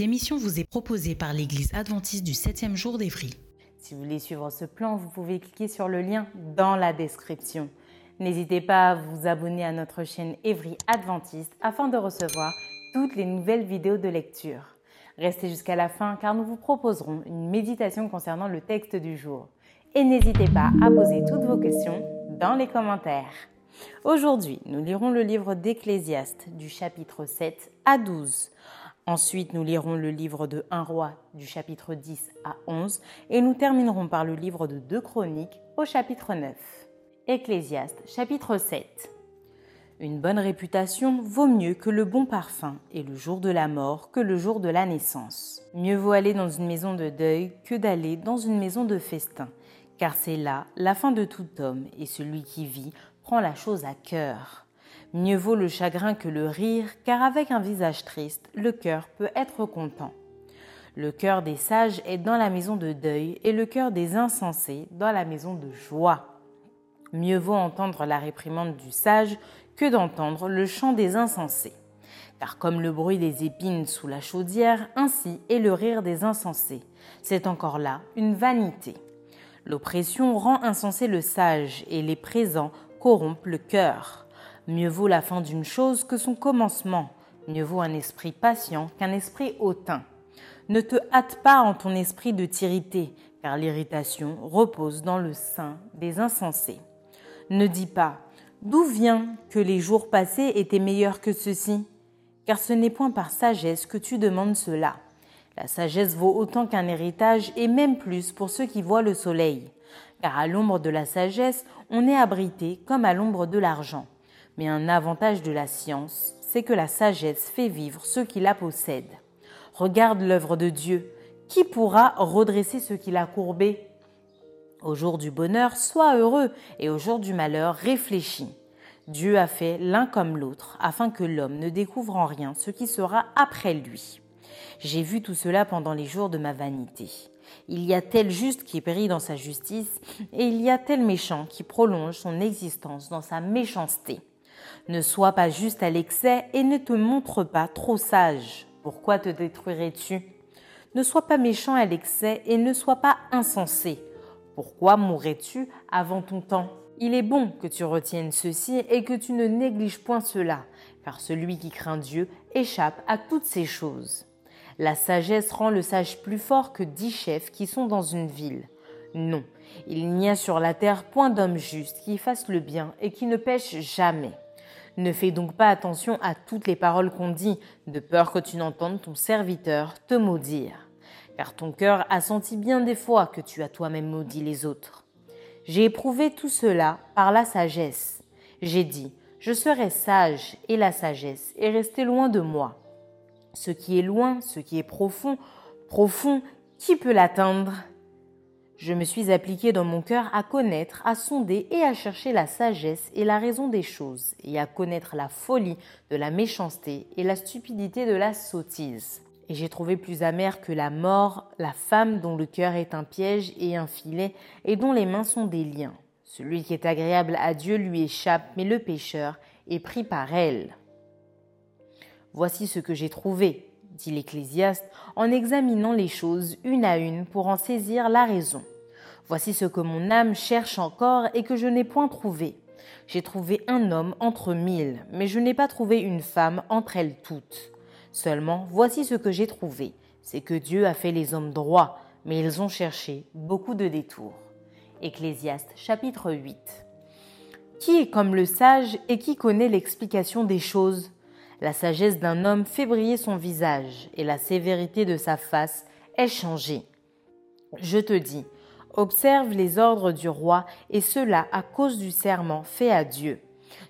Cette émission vous est proposée par l'Église adventiste du 7e jour d'Évry. Si vous voulez suivre ce plan, vous pouvez cliquer sur le lien dans la description. N'hésitez pas à vous abonner à notre chaîne Évry Adventiste afin de recevoir toutes les nouvelles vidéos de lecture. Restez jusqu'à la fin car nous vous proposerons une méditation concernant le texte du jour. Et n'hésitez pas à poser toutes vos questions dans les commentaires. Aujourd'hui, nous lirons le livre d'Ecclésiaste du chapitre 7 à 12. Ensuite, nous lirons le livre de 1 roi du chapitre 10 à 11 et nous terminerons par le livre de 2 chroniques au chapitre 9. Ecclésiaste chapitre 7. Une bonne réputation vaut mieux que le bon parfum et le jour de la mort que le jour de la naissance. Mieux vaut aller dans une maison de deuil que d'aller dans une maison de festin, car c'est là la fin de tout homme et celui qui vit prend la chose à cœur. Mieux vaut le chagrin que le rire, car avec un visage triste, le cœur peut être content. Le cœur des sages est dans la maison de deuil et le cœur des insensés dans la maison de joie. Mieux vaut entendre la réprimande du sage que d'entendre le chant des insensés. Car comme le bruit des épines sous la chaudière, ainsi est le rire des insensés. C'est encore là une vanité. L'oppression rend insensé le sage et les présents corrompent le cœur. Mieux vaut la fin d'une chose que son commencement. Mieux vaut un esprit patient qu'un esprit hautain. Ne te hâte pas en ton esprit de t'irriter, car l'irritation repose dans le sein des insensés. Ne dis pas D'où vient que les jours passés étaient meilleurs que ceux-ci? Car ce n'est point par sagesse que tu demandes cela. La sagesse vaut autant qu'un héritage et même plus pour ceux qui voient le soleil. Car à l'ombre de la sagesse, on est abrité comme à l'ombre de l'argent. Mais un avantage de la science, c'est que la sagesse fait vivre ceux qui la possèdent. Regarde l'œuvre de Dieu. Qui pourra redresser ceux qu'il a courbés Au jour du bonheur, sois heureux, et au jour du malheur, réfléchis. Dieu a fait l'un comme l'autre, afin que l'homme ne découvre en rien ce qui sera après lui. J'ai vu tout cela pendant les jours de ma vanité. Il y a tel juste qui périt dans sa justice, et il y a tel méchant qui prolonge son existence dans sa méchanceté. Ne sois pas juste à l'excès et ne te montre pas trop sage. Pourquoi te détruirais-tu? Ne sois pas méchant à l'excès et ne sois pas insensé. Pourquoi mourrais-tu avant ton temps? Il est bon que tu retiennes ceci et que tu ne négliges point cela, car celui qui craint Dieu échappe à toutes ces choses. La sagesse rend le sage plus fort que dix chefs qui sont dans une ville. Non, il n'y a sur la terre point d'homme juste qui fasse le bien et qui ne pêche jamais. Ne fais donc pas attention à toutes les paroles qu'on dit, de peur que tu n'entendes ton serviteur te maudire. Car ton cœur a senti bien des fois que tu as toi-même maudit les autres. J'ai éprouvé tout cela par la sagesse. J'ai dit, je serai sage, et la sagesse est restée loin de moi. Ce qui est loin, ce qui est profond, profond, qui peut l'atteindre? Je me suis appliqué dans mon cœur à connaître, à sonder et à chercher la sagesse et la raison des choses, et à connaître la folie de la méchanceté et la stupidité de la sottise. Et j'ai trouvé plus amer que la mort la femme dont le cœur est un piège et un filet, et dont les mains sont des liens. Celui qui est agréable à Dieu lui échappe, mais le pécheur est pris par elle. Voici ce que j'ai trouvé, dit l'Ecclésiaste, en examinant les choses une à une pour en saisir la raison. Voici ce que mon âme cherche encore et que je n'ai point trouvé. J'ai trouvé un homme entre mille, mais je n'ai pas trouvé une femme entre elles toutes. Seulement, voici ce que j'ai trouvé, c'est que Dieu a fait les hommes droits, mais ils ont cherché beaucoup de détours. Ecclésiaste chapitre 8. Qui est comme le sage et qui connaît l'explication des choses? La sagesse d'un homme fait briller son visage, et la sévérité de sa face est changée. Je te dis, observe les ordres du roi, et cela à cause du serment fait à Dieu.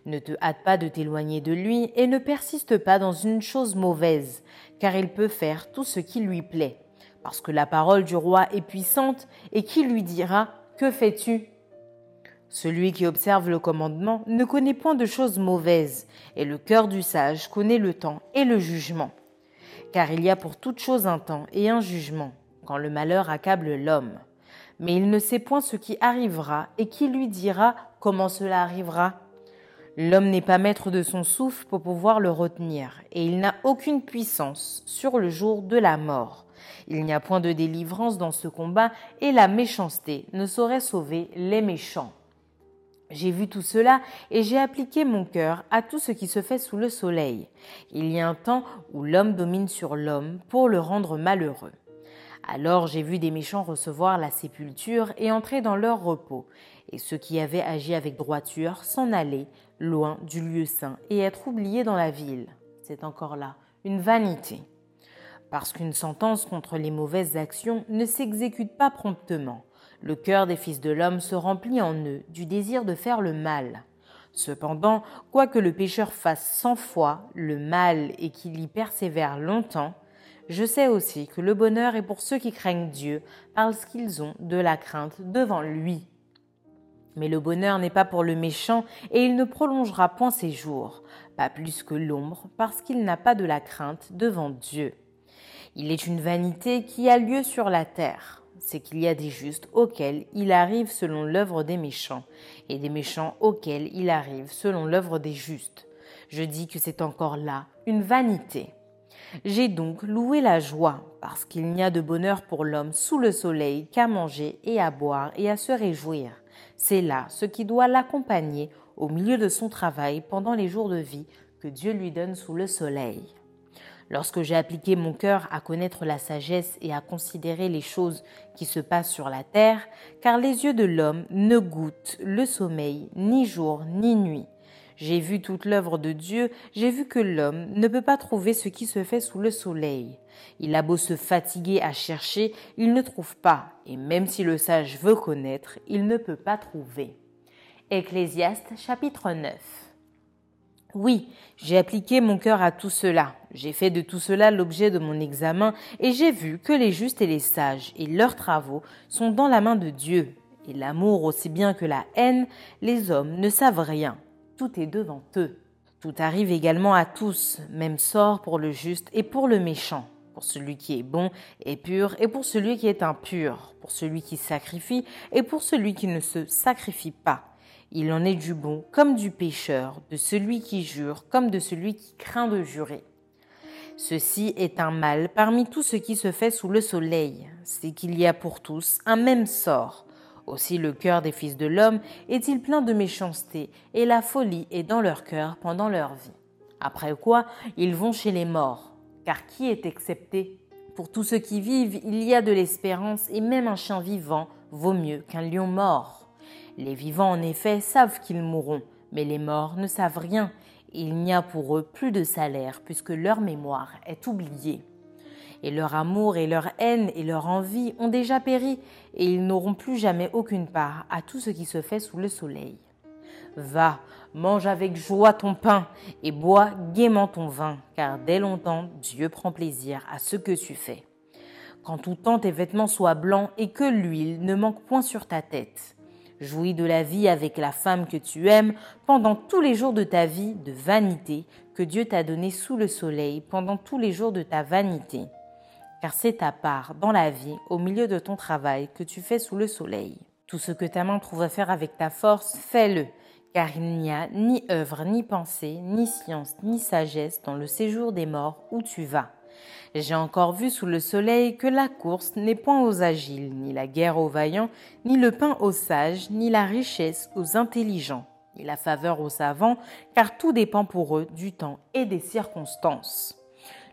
Ne te hâte pas de t'éloigner de lui, et ne persiste pas dans une chose mauvaise, car il peut faire tout ce qui lui plaît. Parce que la parole du roi est puissante, et qui lui dira, Que fais-tu? Celui qui observe le commandement ne connaît point de choses mauvaises, et le cœur du sage connaît le temps et le jugement. Car il y a pour toute chose un temps et un jugement, quand le malheur accable l'homme. Mais il ne sait point ce qui arrivera, et qui lui dira comment cela arrivera. L'homme n'est pas maître de son souffle pour pouvoir le retenir, et il n'a aucune puissance sur le jour de la mort. Il n'y a point de délivrance dans ce combat, et la méchanceté ne saurait sauver les méchants. J'ai vu tout cela et j'ai appliqué mon cœur à tout ce qui se fait sous le soleil. Il y a un temps où l'homme domine sur l'homme pour le rendre malheureux. Alors j'ai vu des méchants recevoir la sépulture et entrer dans leur repos, et ceux qui avaient agi avec droiture s'en aller loin du lieu saint et être oubliés dans la ville. C'est encore là une vanité. Parce qu'une sentence contre les mauvaises actions ne s'exécute pas promptement le cœur des fils de l'homme se remplit en eux du désir de faire le mal. Cependant, quoique le pécheur fasse cent fois le mal et qu'il y persévère longtemps, je sais aussi que le bonheur est pour ceux qui craignent Dieu, parce qu'ils ont de la crainte devant lui. Mais le bonheur n'est pas pour le méchant, et il ne prolongera point ses jours, pas plus que l'ombre, parce qu'il n'a pas de la crainte devant Dieu. Il est une vanité qui a lieu sur la terre c'est qu'il y a des justes auxquels il arrive selon l'œuvre des méchants, et des méchants auxquels il arrive selon l'œuvre des justes. Je dis que c'est encore là une vanité. J'ai donc loué la joie, parce qu'il n'y a de bonheur pour l'homme sous le soleil qu'à manger et à boire et à se réjouir. C'est là ce qui doit l'accompagner au milieu de son travail pendant les jours de vie que Dieu lui donne sous le soleil. Lorsque j'ai appliqué mon cœur à connaître la sagesse et à considérer les choses qui se passent sur la terre, car les yeux de l'homme ne goûtent le sommeil ni jour ni nuit. J'ai vu toute l'œuvre de Dieu, j'ai vu que l'homme ne peut pas trouver ce qui se fait sous le soleil. Il a beau se fatiguer à chercher, il ne trouve pas, et même si le sage veut connaître, il ne peut pas trouver. Ecclésiaste chapitre 9 oui, j'ai appliqué mon cœur à tout cela. J'ai fait de tout cela l'objet de mon examen et j'ai vu que les justes et les sages et leurs travaux sont dans la main de Dieu. Et l'amour aussi bien que la haine, les hommes ne savent rien. Tout est devant eux. Tout arrive également à tous, même sort pour le juste et pour le méchant, pour celui qui est bon et pur et pour celui qui est impur, pour celui qui sacrifie et pour celui qui ne se sacrifie pas il en est du bon comme du pécheur, de celui qui jure comme de celui qui craint de jurer. Ceci est un mal parmi tout ce qui se fait sous le soleil, c'est qu'il y a pour tous un même sort. Aussi le cœur des fils de l'homme est-il plein de méchanceté, et la folie est dans leur cœur pendant leur vie. Après quoi, ils vont chez les morts, car qui est excepté? Pour tous ceux qui vivent, il y a de l'espérance, et même un chien vivant vaut mieux qu'un lion mort. Les vivants, en effet, savent qu'ils mourront, mais les morts ne savent rien, il n'y a pour eux plus de salaire, puisque leur mémoire est oubliée. Et leur amour et leur haine et leur envie ont déjà péri, et ils n'auront plus jamais aucune part à tout ce qui se fait sous le soleil. Va, mange avec joie ton pain, et bois gaiement ton vin, car dès longtemps Dieu prend plaisir à ce que tu fais. Quand tout temps tes vêtements soient blancs et que l'huile ne manque point sur ta tête, Jouis de la vie avec la femme que tu aimes pendant tous les jours de ta vie de vanité que Dieu t'a donné sous le soleil pendant tous les jours de ta vanité. Car c'est ta part dans la vie au milieu de ton travail que tu fais sous le soleil. Tout ce que ta main trouve à faire avec ta force, fais-le, car il n'y a ni œuvre, ni pensée, ni science, ni sagesse dans le séjour des morts où tu vas. J'ai encore vu sous le soleil que la course n'est point aux agiles, ni la guerre aux vaillants, ni le pain aux sages, ni la richesse aux intelligents, ni la faveur aux savants, car tout dépend pour eux du temps et des circonstances.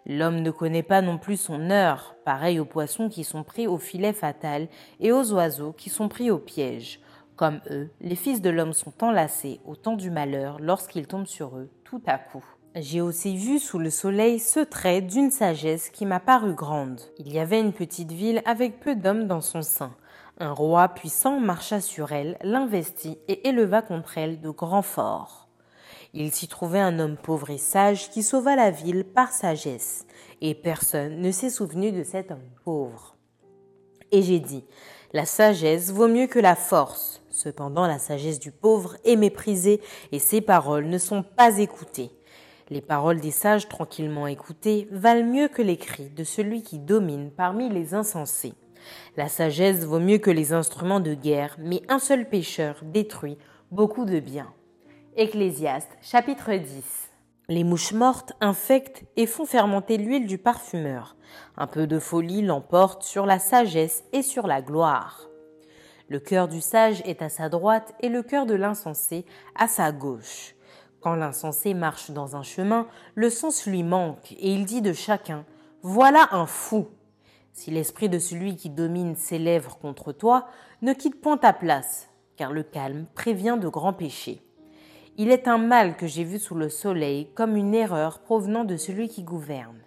L'homme ne connaît pas non plus son heure, pareil aux poissons qui sont pris au filet fatal et aux oiseaux qui sont pris au piège. Comme eux, les fils de l'homme sont enlacés au temps du malheur lorsqu'il tombe sur eux tout à coup. J'ai aussi vu sous le soleil ce trait d'une sagesse qui m'a paru grande. Il y avait une petite ville avec peu d'hommes dans son sein. Un roi puissant marcha sur elle, l'investit et éleva contre elle de grands forts. Il s'y trouvait un homme pauvre et sage qui sauva la ville par sagesse, et personne ne s'est souvenu de cet homme pauvre. Et j'ai dit, la sagesse vaut mieux que la force. Cependant, la sagesse du pauvre est méprisée et ses paroles ne sont pas écoutées. Les paroles des sages tranquillement écoutées valent mieux que les cris de celui qui domine parmi les insensés. La sagesse vaut mieux que les instruments de guerre, mais un seul pécheur détruit beaucoup de biens. Ecclésiaste chapitre 10 Les mouches mortes infectent et font fermenter l'huile du parfumeur. Un peu de folie l'emporte sur la sagesse et sur la gloire. Le cœur du sage est à sa droite et le cœur de l'insensé à sa gauche. Quand l'insensé marche dans un chemin, le sens lui manque et il dit de chacun Voilà un fou. Si l'esprit de celui qui domine s'élève contre toi, ne quitte point ta place, car le calme prévient de grands péchés. Il est un mal que j'ai vu sous le soleil comme une erreur provenant de celui qui gouverne.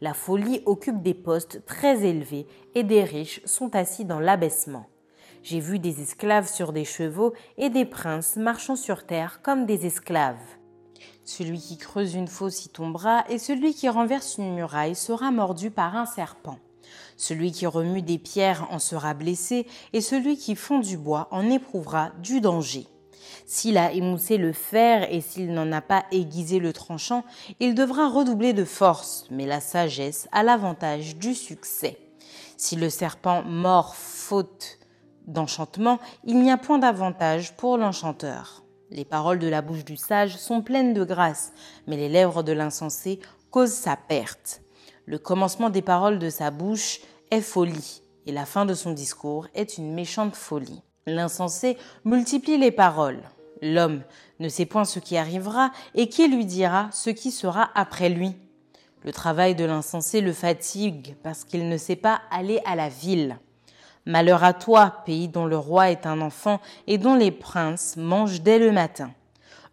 La folie occupe des postes très élevés et des riches sont assis dans l'abaissement. J'ai vu des esclaves sur des chevaux et des princes marchant sur terre comme des esclaves. Celui qui creuse une fosse y tombera et celui qui renverse une muraille sera mordu par un serpent. Celui qui remue des pierres en sera blessé, et celui qui fond du bois en éprouvera du danger. S'il a émoussé le fer et s'il n'en a pas aiguisé le tranchant, il devra redoubler de force, mais la sagesse a l'avantage du succès. Si le serpent mord faute d'enchantement, il n'y a point d'avantage pour l'enchanteur. Les paroles de la bouche du sage sont pleines de grâce, mais les lèvres de l'insensé causent sa perte. Le commencement des paroles de sa bouche est folie, et la fin de son discours est une méchante folie. L'insensé multiplie les paroles. L'homme ne sait point ce qui arrivera, et qui lui dira ce qui sera après lui. Le travail de l'insensé le fatigue parce qu'il ne sait pas aller à la ville. Malheur à toi, pays dont le roi est un enfant et dont les princes mangent dès le matin.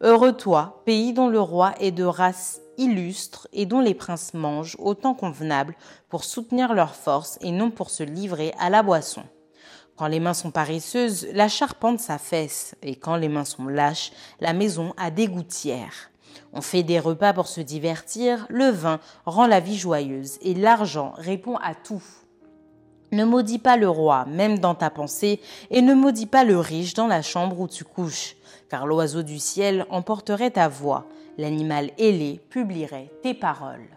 Heureux toi, pays dont le roi est de race illustres et dont les princes mangent au temps convenable pour soutenir leur force et non pour se livrer à la boisson. Quand les mains sont paresseuses, la charpente s'affaisse, et quand les mains sont lâches, la maison a des gouttières. On fait des repas pour se divertir, le vin rend la vie joyeuse, et l'argent répond à tout. Ne maudis pas le roi, même dans ta pensée, et ne maudis pas le riche dans la chambre où tu couches, car l'oiseau du ciel emporterait ta voix, l'animal ailé publierait tes paroles.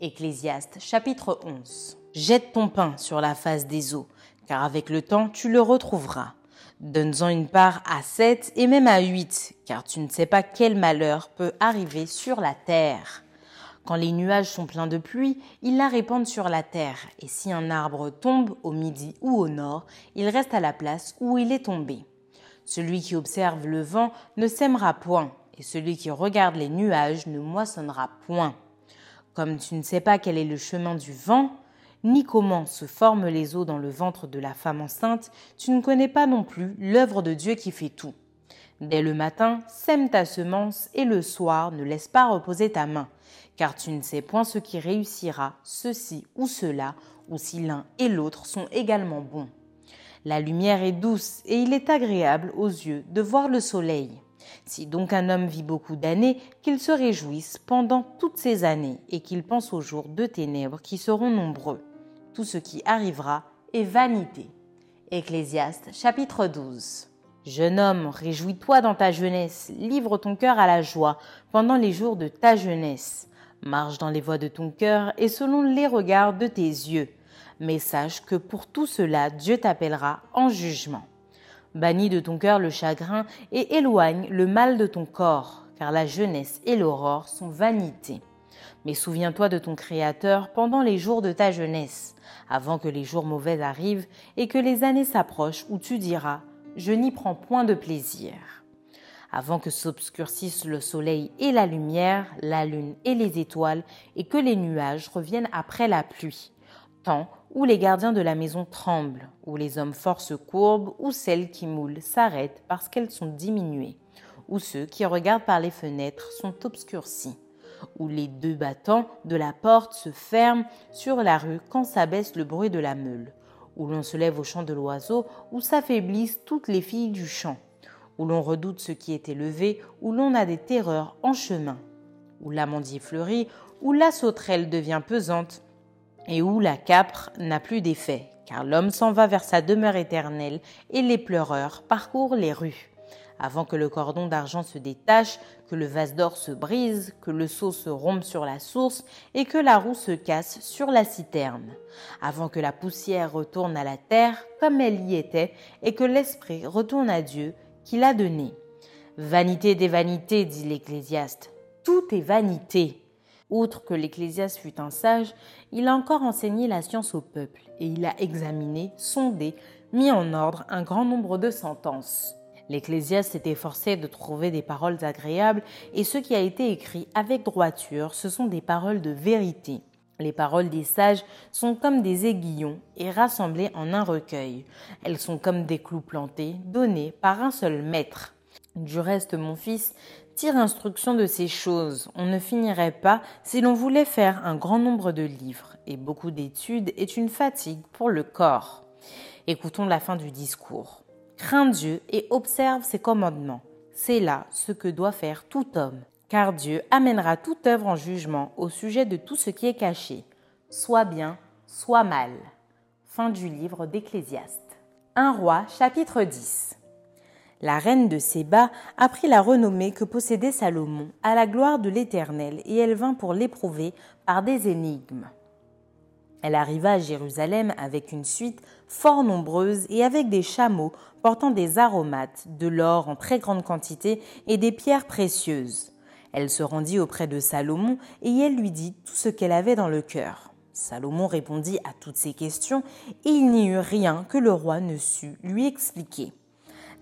Ecclésiaste chapitre 11. Jette ton pain sur la face des eaux, car avec le temps tu le retrouveras. Donne-en une part à sept et même à huit, car tu ne sais pas quel malheur peut arriver sur la terre. Quand les nuages sont pleins de pluie, ils la répandent sur la terre, et si un arbre tombe au midi ou au nord, il reste à la place où il est tombé. Celui qui observe le vent ne sèmera point, et celui qui regarde les nuages ne moissonnera point. Comme tu ne sais pas quel est le chemin du vent, ni comment se forment les eaux dans le ventre de la femme enceinte, tu ne connais pas non plus l'œuvre de Dieu qui fait tout. Dès le matin, sème ta semence, et le soir, ne laisse pas reposer ta main, car tu ne sais point ce qui réussira, ceci ou cela, ou si l'un et l'autre sont également bons. La lumière est douce, et il est agréable aux yeux de voir le soleil. Si donc un homme vit beaucoup d'années, qu'il se réjouisse pendant toutes ces années et qu'il pense aux jours de ténèbres qui seront nombreux. Tout ce qui arrivera est vanité. Ecclésiaste chapitre 12. Jeune homme, réjouis-toi dans ta jeunesse, livre ton cœur à la joie pendant les jours de ta jeunesse. Marche dans les voies de ton cœur et selon les regards de tes yeux. Mais sache que pour tout cela, Dieu t'appellera en jugement. Bannis de ton cœur le chagrin et éloigne le mal de ton corps, car la jeunesse et l'aurore sont vanité. Mais souviens-toi de ton Créateur pendant les jours de ta jeunesse, avant que les jours mauvais arrivent et que les années s'approchent où tu diras Je n'y prends point de plaisir. Avant que s'obscurcissent le soleil et la lumière, la lune et les étoiles, et que les nuages reviennent après la pluie, temps où les gardiens de la maison tremblent, où les hommes forts se courbent, où celles qui moulent s'arrêtent parce qu'elles sont diminuées, où ceux qui regardent par les fenêtres sont obscurcis. où les deux battants de la porte se ferment sur la rue quand s'abaisse le bruit de la meule, où l'on se lève au chant de l'oiseau, où s'affaiblissent toutes les filles du champ, où l'on redoute ce qui est élevé, où l'on a des terreurs en chemin, où l'amandier fleurit, où la sauterelle devient pesante, et où la capre n'a plus d'effet, car l'homme s'en va vers sa demeure éternelle, et les pleureurs parcourent les rues. Avant que le cordon d'argent se détache, que le vase d'or se brise, que le seau se rompe sur la source et que la roue se casse sur la citerne, avant que la poussière retourne à la terre comme elle y était et que l'esprit retourne à Dieu qui l'a donné. Vanité des vanités, dit l'Ecclésiaste. Tout est vanité. Outre que l'Ecclésiaste fut un sage, il a encore enseigné la science au peuple, et il a examiné, sondé, mis en ordre un grand nombre de sentences. L'Ecclésiaste s'est efforcé de trouver des paroles agréables et ce qui a été écrit avec droiture, ce sont des paroles de vérité. Les paroles des sages sont comme des aiguillons et rassemblées en un recueil. Elles sont comme des clous plantés, donnés par un seul maître. Du reste, mon fils, tire instruction de ces choses. On ne finirait pas si l'on voulait faire un grand nombre de livres, et beaucoup d'études est une fatigue pour le corps. Écoutons la fin du discours. Crains Dieu et observe ses commandements. C'est là ce que doit faire tout homme, car Dieu amènera toute œuvre en jugement au sujet de tout ce qui est caché, soit bien, soit mal. Fin du livre d'Ecclésiaste. Un roi, chapitre 10. La reine de Séba apprit la renommée que possédait Salomon à la gloire de l'Éternel et elle vint pour l'éprouver par des énigmes. Elle arriva à Jérusalem avec une suite fort nombreuse et avec des chameaux portant des aromates, de l'or en très grande quantité et des pierres précieuses. Elle se rendit auprès de Salomon et elle lui dit tout ce qu'elle avait dans le cœur. Salomon répondit à toutes ces questions et il n'y eut rien que le roi ne sût lui expliquer.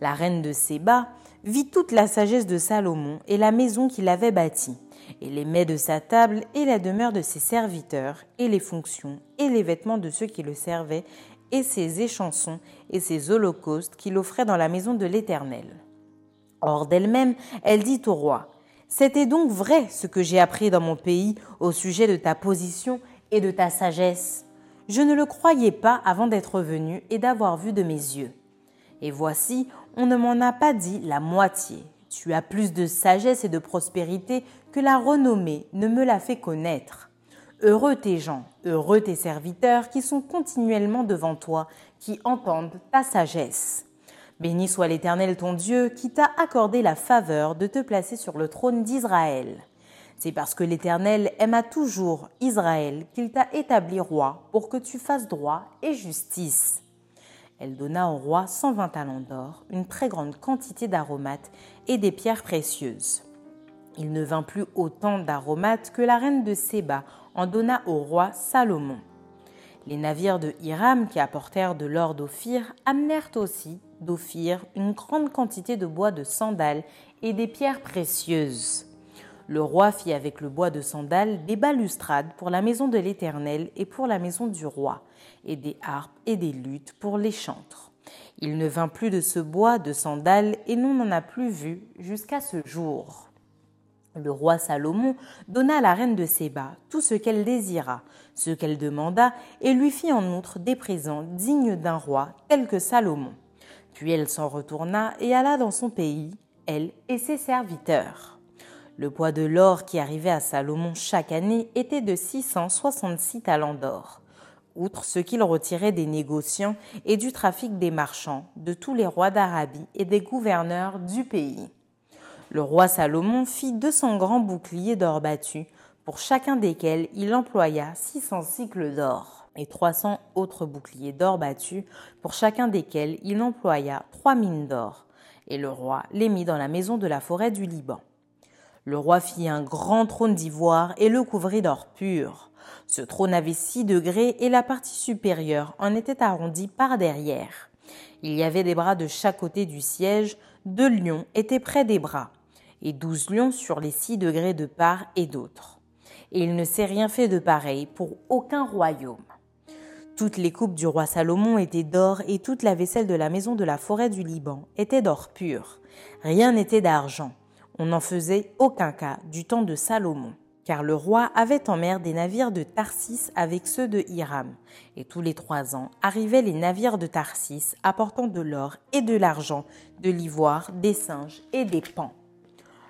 La reine de Séba vit toute la sagesse de Salomon et la maison qu'il avait bâtie, et les mets de sa table et la demeure de ses serviteurs, et les fonctions et les vêtements de ceux qui le servaient, et ses échansons et ses holocaustes qu'il offrait dans la maison de l'Éternel. Hors d'elle-même, elle dit au roi, C'était donc vrai ce que j'ai appris dans mon pays au sujet de ta position et de ta sagesse. Je ne le croyais pas avant d'être venu et d'avoir vu de mes yeux. Et voici, on ne m'en a pas dit la moitié. Tu as plus de sagesse et de prospérité que la renommée ne me l'a fait connaître. Heureux tes gens, heureux tes serviteurs qui sont continuellement devant toi, qui entendent ta sagesse. Béni soit l'Éternel ton Dieu qui t'a accordé la faveur de te placer sur le trône d'Israël. C'est parce que l'Éternel aima toujours Israël qu'il t'a établi roi pour que tu fasses droit et justice. Elle donna au roi 120 talents d'or, une très grande quantité d'aromates et des pierres précieuses. Il ne vint plus autant d'aromates que la reine de Séba en donna au roi Salomon. Les navires de Hiram qui apportèrent de l'or d'Ophir amenèrent aussi d'Ophir une grande quantité de bois de sandal et des pierres précieuses. Le roi fit avec le bois de sandal des balustrades pour la maison de l'Éternel et pour la maison du roi, et des harpes et des luttes pour les chantres. Il ne vint plus de ce bois de sandal et l'on n'en a plus vu jusqu'à ce jour. Le roi Salomon donna à la reine de Séba tout ce qu'elle désira, ce qu'elle demanda, et lui fit en outre des présents dignes d'un roi tel que Salomon. Puis elle s'en retourna et alla dans son pays, elle et ses serviteurs. Le poids de l'or qui arrivait à Salomon chaque année était de 666 talents d'or, outre ce qu'il retirait des négociants et du trafic des marchands, de tous les rois d'Arabie et des gouverneurs du pays. Le roi Salomon fit deux cents grands boucliers d'or battu, pour chacun desquels il employa six cents cycles d'or, et trois cents autres boucliers d'or battus, pour chacun desquels il employa trois mines d'or. Et le roi les mit dans la maison de la forêt du Liban. Le roi fit un grand trône d'ivoire et le couvrit d'or pur. Ce trône avait six degrés et la partie supérieure en était arrondie par derrière. Il y avait des bras de chaque côté du siège, deux lions étaient près des bras et douze lions sur les six degrés de part et d'autre. Et il ne s'est rien fait de pareil pour aucun royaume. Toutes les coupes du roi Salomon étaient d'or et toute la vaisselle de la maison de la forêt du Liban était d'or pur. Rien n'était d'argent. On n'en faisait aucun cas du temps de Salomon. car le roi avait en mer des navires de Tarsis avec ceux de Hiram, et tous les trois ans arrivaient les navires de Tarsis apportant de l'or et de l'argent, de l'ivoire, des singes et des pans.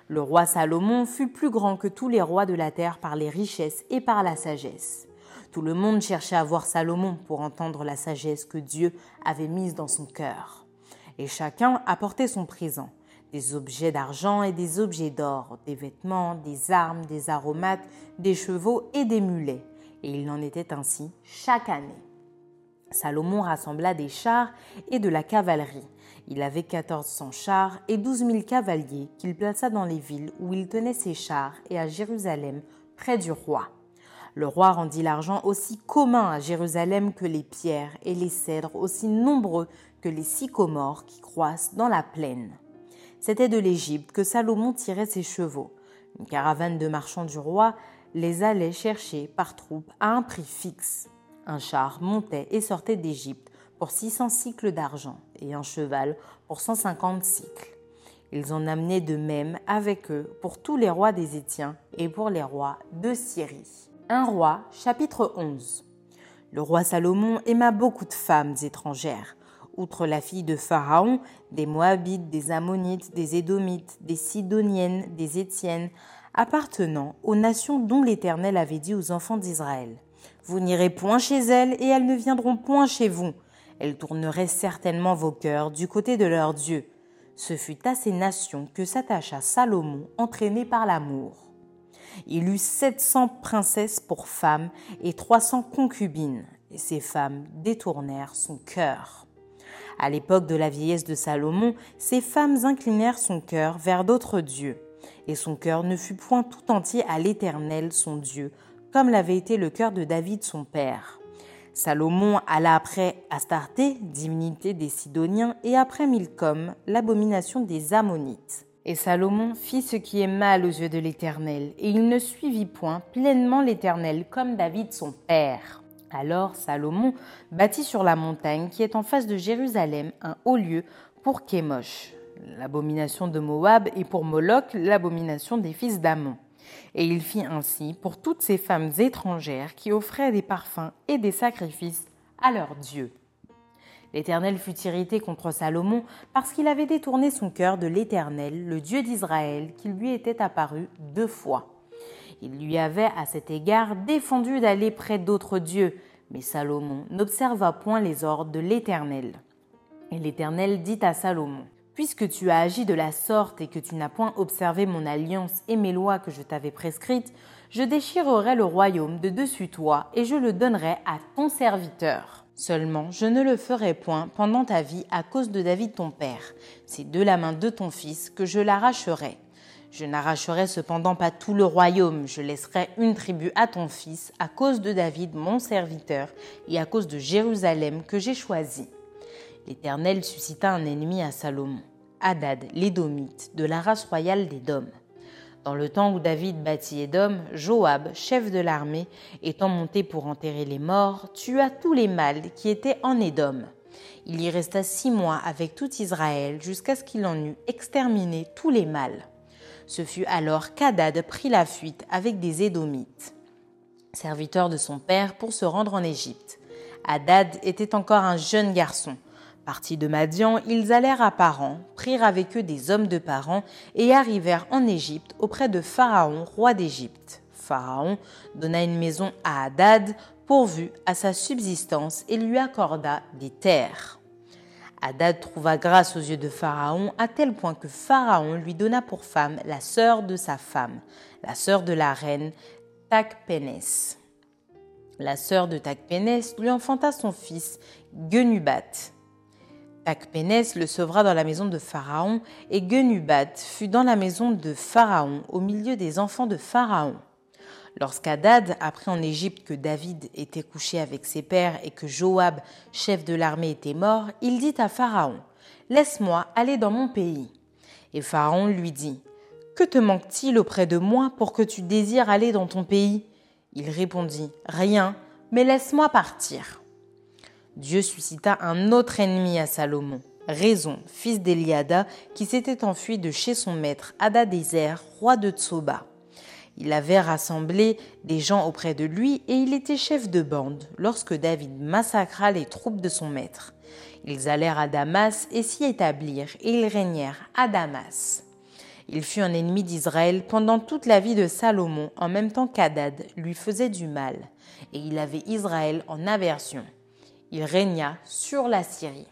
Le roi Salomon fut plus grand que tous les rois de la terre par les richesses et par la sagesse. Tout le monde cherchait à voir Salomon pour entendre la sagesse que Dieu avait mise dans son cœur. Et chacun apportait son présent des objets d'argent et des objets d'or, des vêtements, des armes, des aromates, des chevaux et des mulets. Et il en était ainsi chaque année. Salomon rassembla des chars et de la cavalerie. Il avait 1400 chars et 12 000 cavaliers qu'il plaça dans les villes où il tenait ses chars et à Jérusalem, près du roi. Le roi rendit l'argent aussi commun à Jérusalem que les pierres et les cèdres aussi nombreux que les sycomores qui croissent dans la plaine. C'était de l'Égypte que Salomon tirait ses chevaux. Une caravane de marchands du roi les allait chercher par troupes à un prix fixe. Un char montait et sortait d'Égypte pour 600 cycles d'argent et un cheval pour 150 cycles. Ils en amenaient de même avec eux pour tous les rois des Étiens et pour les rois de Syrie. Un roi, chapitre 11. Le roi Salomon aima beaucoup de femmes étrangères outre la fille de Pharaon, des Moabites, des Ammonites, des Édomites, des Sidoniennes, des Étiennes, appartenant aux nations dont l'Éternel avait dit aux enfants d'Israël. Vous n'irez point chez elles et elles ne viendront point chez vous. Elles tourneraient certainement vos cœurs du côté de leur Dieu. Ce fut à ces nations que s'attacha Salomon, entraîné par l'amour. Il eut sept cents princesses pour femmes et trois cents concubines, et ces femmes détournèrent son cœur. À l'époque de la vieillesse de Salomon, ces femmes inclinèrent son cœur vers d'autres dieux, et son cœur ne fut point tout entier à l'Éternel, son Dieu, comme l'avait été le cœur de David, son père. Salomon alla après Astarté, divinité des Sidoniens, et après Milcom, l'abomination des Ammonites. Et Salomon fit ce qui est mal aux yeux de l'Éternel, et il ne suivit point pleinement l'Éternel comme David son père. Alors Salomon bâtit sur la montagne qui est en face de Jérusalem un haut lieu pour Kémosh, l'abomination de Moab, et pour Moloch, l'abomination des fils d'Amon. Et il fit ainsi pour toutes ces femmes étrangères qui offraient des parfums et des sacrifices à leurs dieux. L'Éternel fut irrité contre Salomon parce qu'il avait détourné son cœur de l'Éternel, le Dieu d'Israël, qui lui était apparu deux fois. Il lui avait à cet égard défendu d'aller près d'autres dieux, mais Salomon n'observa point les ordres de l'Éternel. Et l'Éternel dit à Salomon, Puisque tu as agi de la sorte et que tu n'as point observé mon alliance et mes lois que je t'avais prescrites, je déchirerai le royaume de dessus toi et je le donnerai à ton serviteur. Seulement, je ne le ferai point pendant ta vie à cause de David ton père. C'est de la main de ton fils que je l'arracherai. Je n'arracherai cependant pas tout le royaume, je laisserai une tribu à ton fils, à cause de David, mon serviteur, et à cause de Jérusalem que j'ai choisi. L'Éternel suscita un ennemi à Salomon, Hadad, l'Édomite, de la race royale d'Édom. Dans le temps où David bâtit Édom, Joab, chef de l'armée, étant monté pour enterrer les morts, tua tous les mâles qui étaient en Édom. Il y resta six mois avec tout Israël jusqu'à ce qu'il en eût exterminé tous les mâles. Ce fut alors qu'Adad prit la fuite avec des Édomites, serviteurs de son père, pour se rendre en Égypte. Hadad était encore un jeune garçon. Partis de Madian, ils allèrent à Paran, prirent avec eux des hommes de Paran et arrivèrent en Égypte auprès de Pharaon, roi d'Égypte. Pharaon donna une maison à Hadad pourvu à sa subsistance et lui accorda des terres. Hadad trouva grâce aux yeux de Pharaon à tel point que Pharaon lui donna pour femme la sœur de sa femme, la sœur de la reine Takpénès. La sœur de Takpénès lui enfanta son fils Genubat. Takpénès le sauvera dans la maison de Pharaon et Genubat fut dans la maison de Pharaon au milieu des enfants de Pharaon. Lorsqu'Adad apprit en Égypte que David était couché avec ses pères et que Joab, chef de l'armée, était mort, il dit à Pharaon Laisse-moi aller dans mon pays. Et Pharaon lui dit Que te manque-t-il auprès de moi pour que tu désires aller dans ton pays? Il répondit Rien, mais laisse-moi partir. Dieu suscita un autre ennemi à Salomon, Raison, fils d'Eliada, qui s'était enfui de chez son maître Adadézer, roi de Tsoba. Il avait rassemblé des gens auprès de lui et il était chef de bande lorsque David massacra les troupes de son maître. Ils allèrent à Damas et s'y établirent et ils régnèrent à Damas. Il fut un ennemi d'Israël pendant toute la vie de Salomon en même temps qu'Adad lui faisait du mal et il avait Israël en aversion. Il régna sur la Syrie.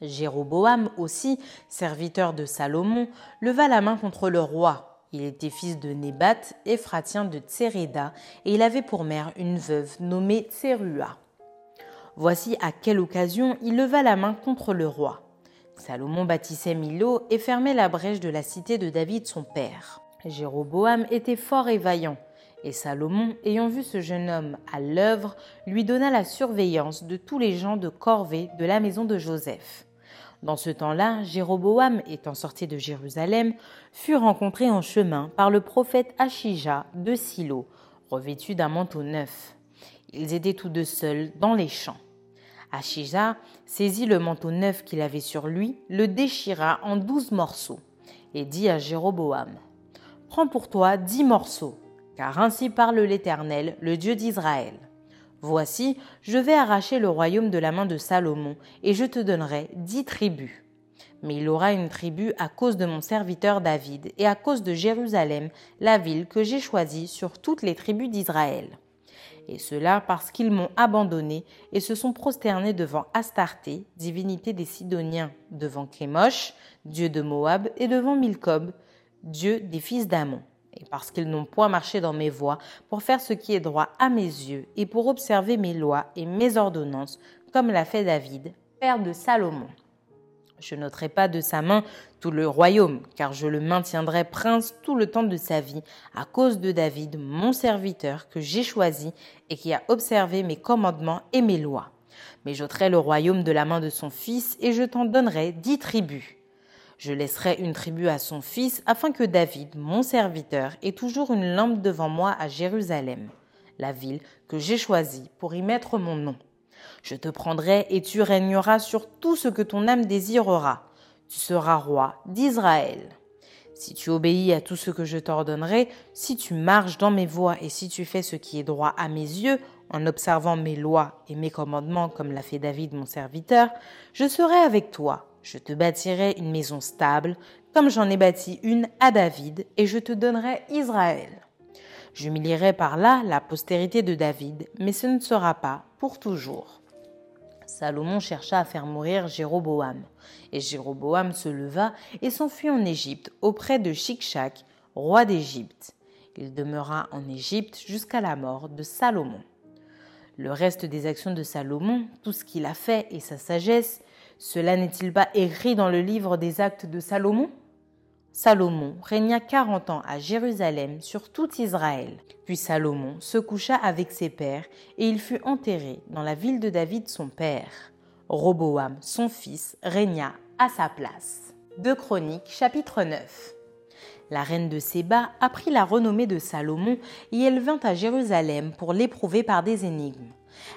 Jéroboam aussi, serviteur de Salomon, leva la main contre le roi il était fils de Nébat, Ephratien de Tséréda, et il avait pour mère une veuve nommée Tserua. Voici à quelle occasion il leva la main contre le roi. Salomon bâtissait Milo et fermait la brèche de la cité de David son père. Jéroboam était fort et vaillant, et Salomon, ayant vu ce jeune homme à l'œuvre, lui donna la surveillance de tous les gens de corvée de la maison de Joseph. Dans ce temps-là, Jéroboam, étant sorti de Jérusalem, fut rencontré en chemin par le prophète Achija de Silo, revêtu d'un manteau neuf. Ils étaient tous deux seuls dans les champs. Achija saisit le manteau neuf qu'il avait sur lui, le déchira en douze morceaux, et dit à Jéroboam Prends pour toi dix morceaux, car ainsi parle l'Éternel, le Dieu d'Israël. Voici, je vais arracher le royaume de la main de Salomon, et je te donnerai dix tribus. Mais il aura une tribu à cause de mon serviteur David, et à cause de Jérusalem, la ville que j'ai choisie sur toutes les tribus d'Israël. Et cela parce qu'ils m'ont abandonné et se sont prosternés devant Astarté, divinité des Sidoniens, devant Kémosh, dieu de Moab, et devant Milkob, dieu des fils d'Amon parce qu'ils n'ont point marché dans mes voies, pour faire ce qui est droit à mes yeux, et pour observer mes lois et mes ordonnances, comme l'a fait David, père de Salomon. Je n'ôterai pas de sa main tout le royaume, car je le maintiendrai prince tout le temps de sa vie, à cause de David, mon serviteur, que j'ai choisi, et qui a observé mes commandements et mes lois. Mais j'ôterai le royaume de la main de son fils, et je t'en donnerai dix tribus. Je laisserai une tribu à son fils, afin que David, mon serviteur, ait toujours une lampe devant moi à Jérusalem, la ville que j'ai choisie pour y mettre mon nom. Je te prendrai et tu régneras sur tout ce que ton âme désirera. Tu seras roi d'Israël. Si tu obéis à tout ce que je t'ordonnerai, si tu marches dans mes voies et si tu fais ce qui est droit à mes yeux, en observant mes lois et mes commandements comme l'a fait David mon serviteur, je serai avec toi je te bâtirai une maison stable, comme j'en ai bâti une à David, et je te donnerai Israël. J'humilierai par là la postérité de David, mais ce ne sera pas pour toujours. Salomon chercha à faire mourir Jéroboam, et Jéroboam se leva et s'enfuit en Égypte auprès de Shikshak, roi d'Égypte. Il demeura en Égypte jusqu'à la mort de Salomon. Le reste des actions de Salomon, tout ce qu'il a fait et sa sagesse, cela n'est-il pas écrit dans le livre des actes de Salomon? Salomon régna quarante ans à Jérusalem sur tout Israël. Puis Salomon se coucha avec ses pères et il fut enterré dans la ville de David son père. Roboam, son fils, régna à sa place. 2 Chroniques chapitre 9 La reine de Séba apprit la renommée de Salomon et elle vint à Jérusalem pour l'éprouver par des énigmes.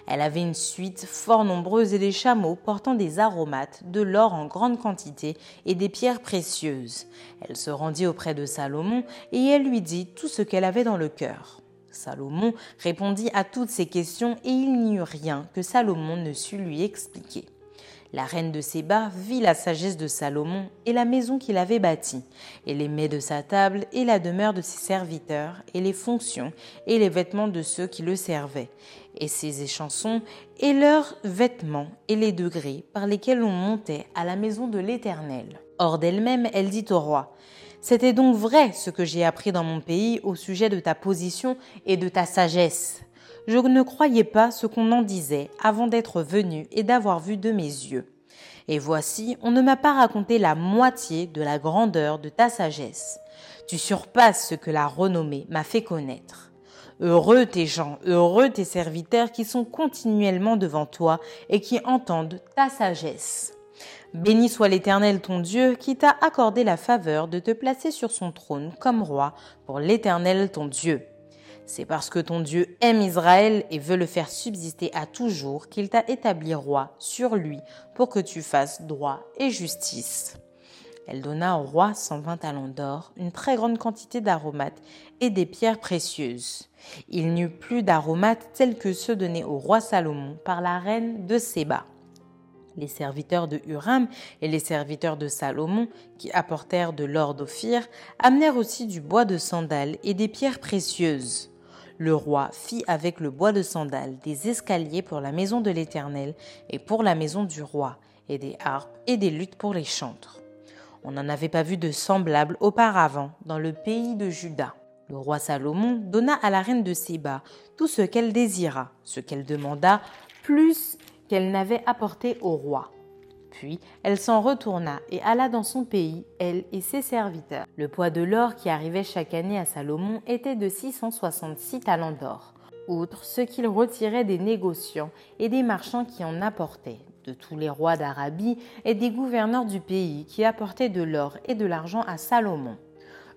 Elle avait une suite fort nombreuse et des chameaux portant des aromates, de l'or en grande quantité et des pierres précieuses. Elle se rendit auprès de Salomon et elle lui dit tout ce qu'elle avait dans le cœur. Salomon répondit à toutes ces questions et il n'y eut rien que Salomon ne sut lui expliquer. La reine de Séba vit la sagesse de Salomon et la maison qu'il avait bâtie, et les mets de sa table, et la demeure de ses serviteurs, et les fonctions, et les vêtements de ceux qui le servaient, et ses échansons, et leurs vêtements, et les degrés par lesquels on montait à la maison de l'Éternel. Hors d'elle-même, elle dit au roi, C'était donc vrai ce que j'ai appris dans mon pays au sujet de ta position et de ta sagesse je ne croyais pas ce qu'on en disait avant d'être venu et d'avoir vu de mes yeux. Et voici, on ne m'a pas raconté la moitié de la grandeur de ta sagesse. Tu surpasses ce que la renommée m'a fait connaître. Heureux tes gens, heureux tes serviteurs qui sont continuellement devant toi et qui entendent ta sagesse. Béni soit l'Éternel ton Dieu qui t'a accordé la faveur de te placer sur son trône comme roi pour l'Éternel ton Dieu. C'est parce que ton Dieu aime Israël et veut le faire subsister à toujours qu'il t'a établi roi sur lui pour que tu fasses droit et justice. Elle donna au roi 120 talents d'or, une très grande quantité d'aromates et des pierres précieuses. Il n'y eut plus d'aromates tels que ceux donnés au roi Salomon par la reine de Séba. Les serviteurs de Huram et les serviteurs de Salomon, qui apportèrent de l'or d'Ophir, amenèrent aussi du bois de sandal et des pierres précieuses. Le roi fit avec le bois de sandal des escaliers pour la maison de l'Éternel et pour la maison du roi, et des harpes et des luttes pour les chantres. On n'en avait pas vu de semblable auparavant dans le pays de Juda. Le roi Salomon donna à la reine de Séba tout ce qu'elle désira, ce qu'elle demanda, plus qu'elle n'avait apporté au roi. Puis elle s'en retourna et alla dans son pays, elle et ses serviteurs. Le poids de l'or qui arrivait chaque année à Salomon était de 666 talents d'or, outre ce qu'il retirait des négociants et des marchands qui en apportaient, de tous les rois d'Arabie et des gouverneurs du pays qui apportaient de l'or et de l'argent à Salomon.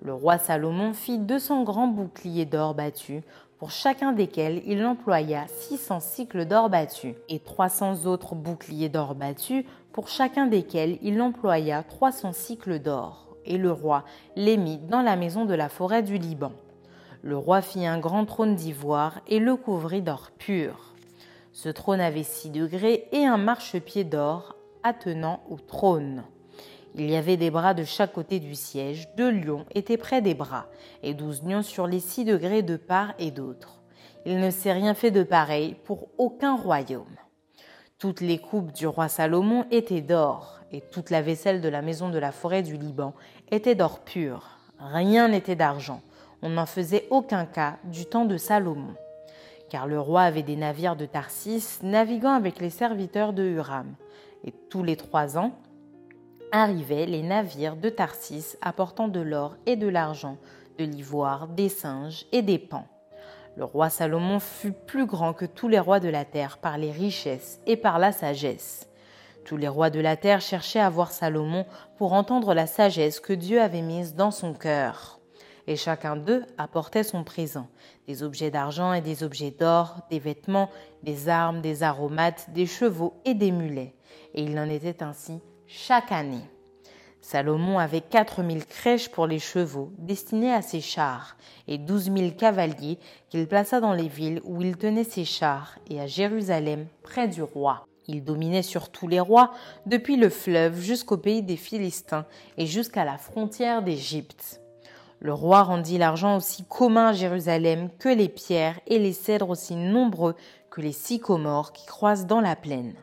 Le roi Salomon fit 200 grands boucliers d'or battus, pour chacun desquels il employa 600 cycles d'or battus, et 300 autres boucliers d'or battus, pour chacun desquels il employa 300 cycles d'or. Et le roi les mit dans la maison de la forêt du Liban. Le roi fit un grand trône d'ivoire et le couvrit d'or pur. Ce trône avait six degrés et un marchepied d'or attenant au trône. Il y avait des bras de chaque côté du siège, deux lions étaient près des bras, et douze lions sur les six degrés de part et d'autre. Il ne s'est rien fait de pareil pour aucun royaume. Toutes les coupes du roi Salomon étaient d'or, et toute la vaisselle de la maison de la forêt du Liban était d'or pur. Rien n'était d'argent. On n'en faisait aucun cas du temps de Salomon. Car le roi avait des navires de Tarsis naviguant avec les serviteurs de Huram. Et tous les trois ans, arrivaient les navires de Tarsis apportant de l'or et de l'argent, de l'ivoire, des singes et des pans. Le roi Salomon fut plus grand que tous les rois de la terre par les richesses et par la sagesse. Tous les rois de la terre cherchaient à voir Salomon pour entendre la sagesse que Dieu avait mise dans son cœur. Et chacun d'eux apportait son présent, des objets d'argent et des objets d'or, des vêtements, des armes, des aromates, des chevaux et des mulets. Et il en était ainsi chaque année. Salomon avait 4000 crèches pour les chevaux destinés à ses chars et 12 000 cavaliers qu'il plaça dans les villes où il tenait ses chars et à Jérusalem près du roi. Il dominait sur tous les rois, depuis le fleuve jusqu'au pays des Philistins et jusqu'à la frontière d'Égypte. Le roi rendit l'argent aussi commun à Jérusalem que les pierres et les cèdres aussi nombreux que les sycomores qui croissent dans la plaine.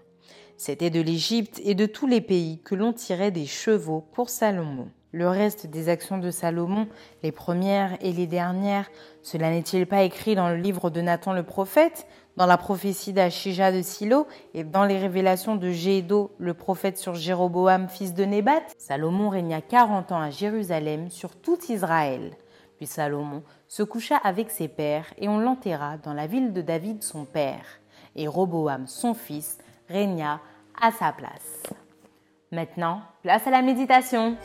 C'était de l'Égypte et de tous les pays que l'on tirait des chevaux pour Salomon. Le reste des actions de Salomon, les premières et les dernières, cela n'est-il pas écrit dans le livre de Nathan le prophète, dans la prophétie d'Achija de Silo et dans les révélations de Gédo, le prophète sur Jéroboam, fils de Nébat? Salomon régna quarante ans à Jérusalem sur tout Israël. Puis Salomon se coucha avec ses pères et on l'enterra dans la ville de David son père. Et Roboam son fils régna à sa place. Maintenant, place à la méditation.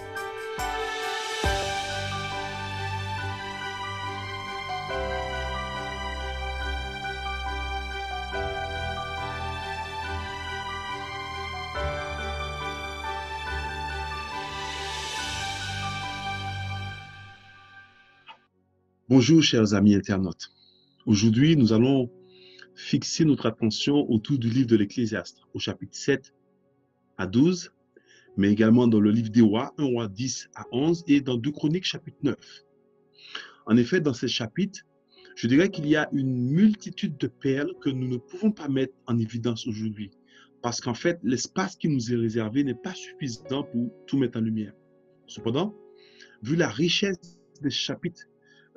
Bonjour chers amis internautes. Aujourd'hui, nous allons fixer notre attention autour du livre de l'Ecclésiaste, au chapitre 7 à 12, mais également dans le livre des rois, 1 roi 10 à 11, et dans 2 chroniques, chapitre 9. En effet, dans ces chapitres, je dirais qu'il y a une multitude de perles que nous ne pouvons pas mettre en évidence aujourd'hui, parce qu'en fait, l'espace qui nous est réservé n'est pas suffisant pour tout mettre en lumière. Cependant, vu la richesse des chapitres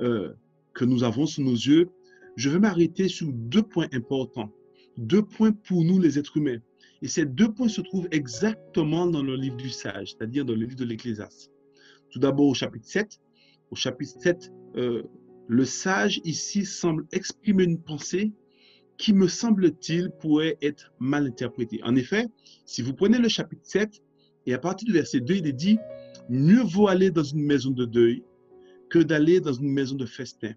euh, que nous avons sous nos yeux, je vais m'arrêter sur deux points importants, deux points pour nous les êtres humains. Et ces deux points se trouvent exactement dans le livre du sage, c'est-à-dire dans le livre de l'Ecclésiaste. Tout d'abord au chapitre 7. Au chapitre 7, euh, le sage ici semble exprimer une pensée qui, me semble-t-il, pourrait être mal interprétée. En effet, si vous prenez le chapitre 7, et à partir du verset 2, il est dit, mieux vaut aller dans une maison de deuil que d'aller dans une maison de festin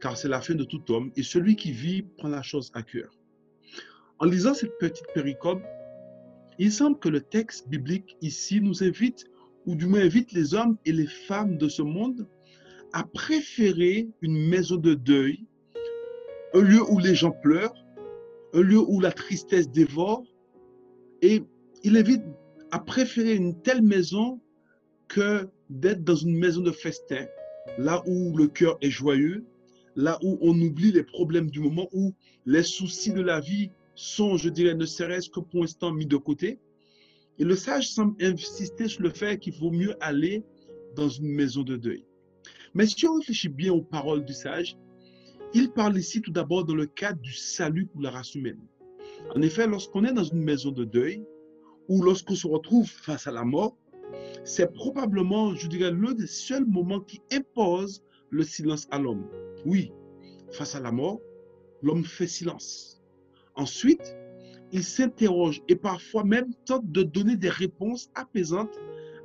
car c'est la fin de tout homme, et celui qui vit prend la chose à cœur. En lisant cette petite péricope, il semble que le texte biblique ici nous invite, ou du moins invite les hommes et les femmes de ce monde, a préféré une maison de deuil, un lieu où les gens pleurent, un lieu où la tristesse dévore. Et il évite à préférer une telle maison que d'être dans une maison de festin, là où le cœur est joyeux, là où on oublie les problèmes du moment, où les soucis de la vie sont, je dirais, ne serait-ce que pour l'instant mis de côté. Et le sage semble insister sur le fait qu'il vaut mieux aller dans une maison de deuil. Mais si on réfléchit bien aux paroles du sage, il parle ici tout d'abord dans le cadre du salut pour la race humaine. En effet, lorsqu'on est dans une maison de deuil, ou lorsqu'on se retrouve face à la mort, c'est probablement, je dirais, l'un des seuls moments qui impose le silence à l'homme. Oui, face à la mort, l'homme fait silence. Ensuite, il s'interroge et parfois même tente de donner des réponses apaisantes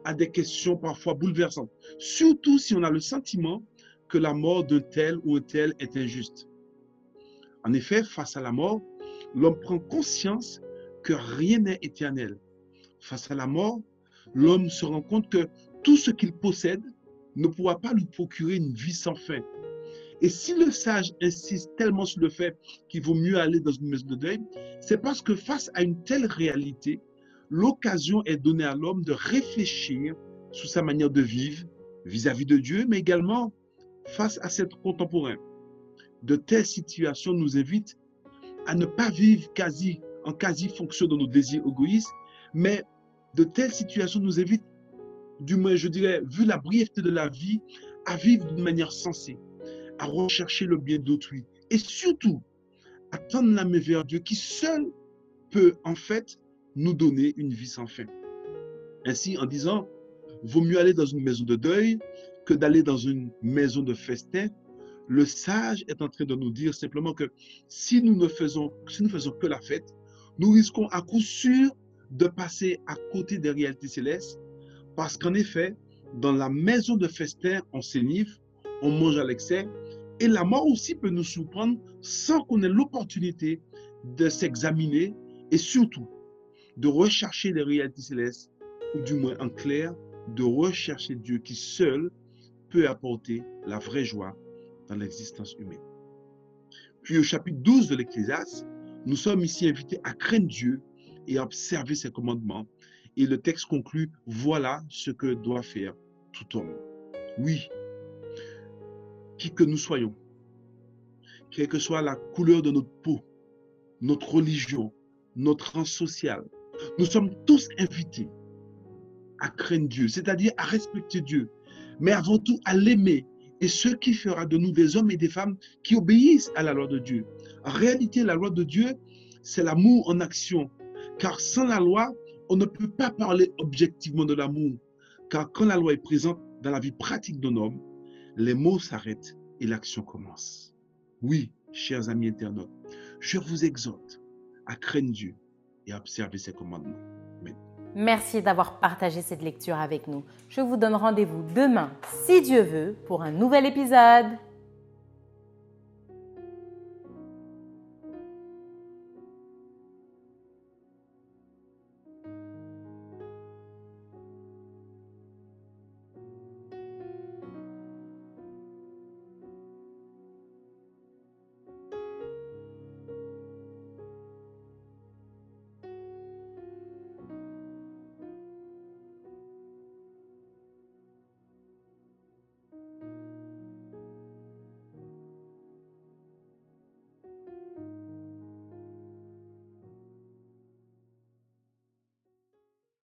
à des questions parfois bouleversantes, surtout si on a le sentiment que la mort d'un tel ou tel est injuste. En effet, face à la mort, l'homme prend conscience que rien n'est éternel. Face à la mort, l'homme se rend compte que tout ce qu'il possède ne pourra pas lui procurer une vie sans fin. Et si le sage insiste tellement sur le fait qu'il vaut mieux aller dans une maison de deuil, c'est parce que face à une telle réalité, l'occasion est donnée à l'homme de réfléchir sur sa manière de vivre vis-à-vis de Dieu, mais également face à cette contemporain. De telles situations nous invitent à ne pas vivre quasi en quasi fonction de nos désirs égoïstes, mais de telles situations nous invitent, du moins je dirais, vu la brièveté de la vie, à vivre d'une manière sensée, à rechercher le bien d'autrui et surtout à tendre la main vers Dieu qui seul peut en fait nous donner une vie sans fin. Ainsi, en disant, vaut mieux aller dans une maison de deuil que d'aller dans une maison de festin, le sage est en train de nous dire simplement que si nous ne faisons, si nous faisons que la fête, nous risquons à coup sûr de passer à côté des réalités célestes, parce qu'en effet, dans la maison de festin, on s'énivre, on mange à l'excès, et la mort aussi peut nous surprendre sans qu'on ait l'opportunité de s'examiner et surtout de rechercher les réalités célestes, ou du moins en clair, de rechercher Dieu qui seul peut apporter la vraie joie dans l'existence humaine. Puis au chapitre 12 de l'Ecclésiaste, nous sommes ici invités à craindre Dieu et à observer ses commandements. Et le texte conclut, voilà ce que doit faire tout homme. Oui, qui que nous soyons, quelle que soit la couleur de notre peau, notre religion, notre rang social, nous sommes tous invités à craindre Dieu, c'est-à-dire à respecter Dieu, mais avant tout à l'aimer. Et ce qui fera de nous des hommes et des femmes qui obéissent à la loi de Dieu. En réalité, la loi de Dieu, c'est l'amour en action. Car sans la loi, on ne peut pas parler objectivement de l'amour. Car quand la loi est présente dans la vie pratique d'un homme, les mots s'arrêtent et l'action commence. Oui, chers amis internautes, je vous exhorte à craindre Dieu et à observer ses commandements. Merci d'avoir partagé cette lecture avec nous. Je vous donne rendez-vous demain, si Dieu veut, pour un nouvel épisode.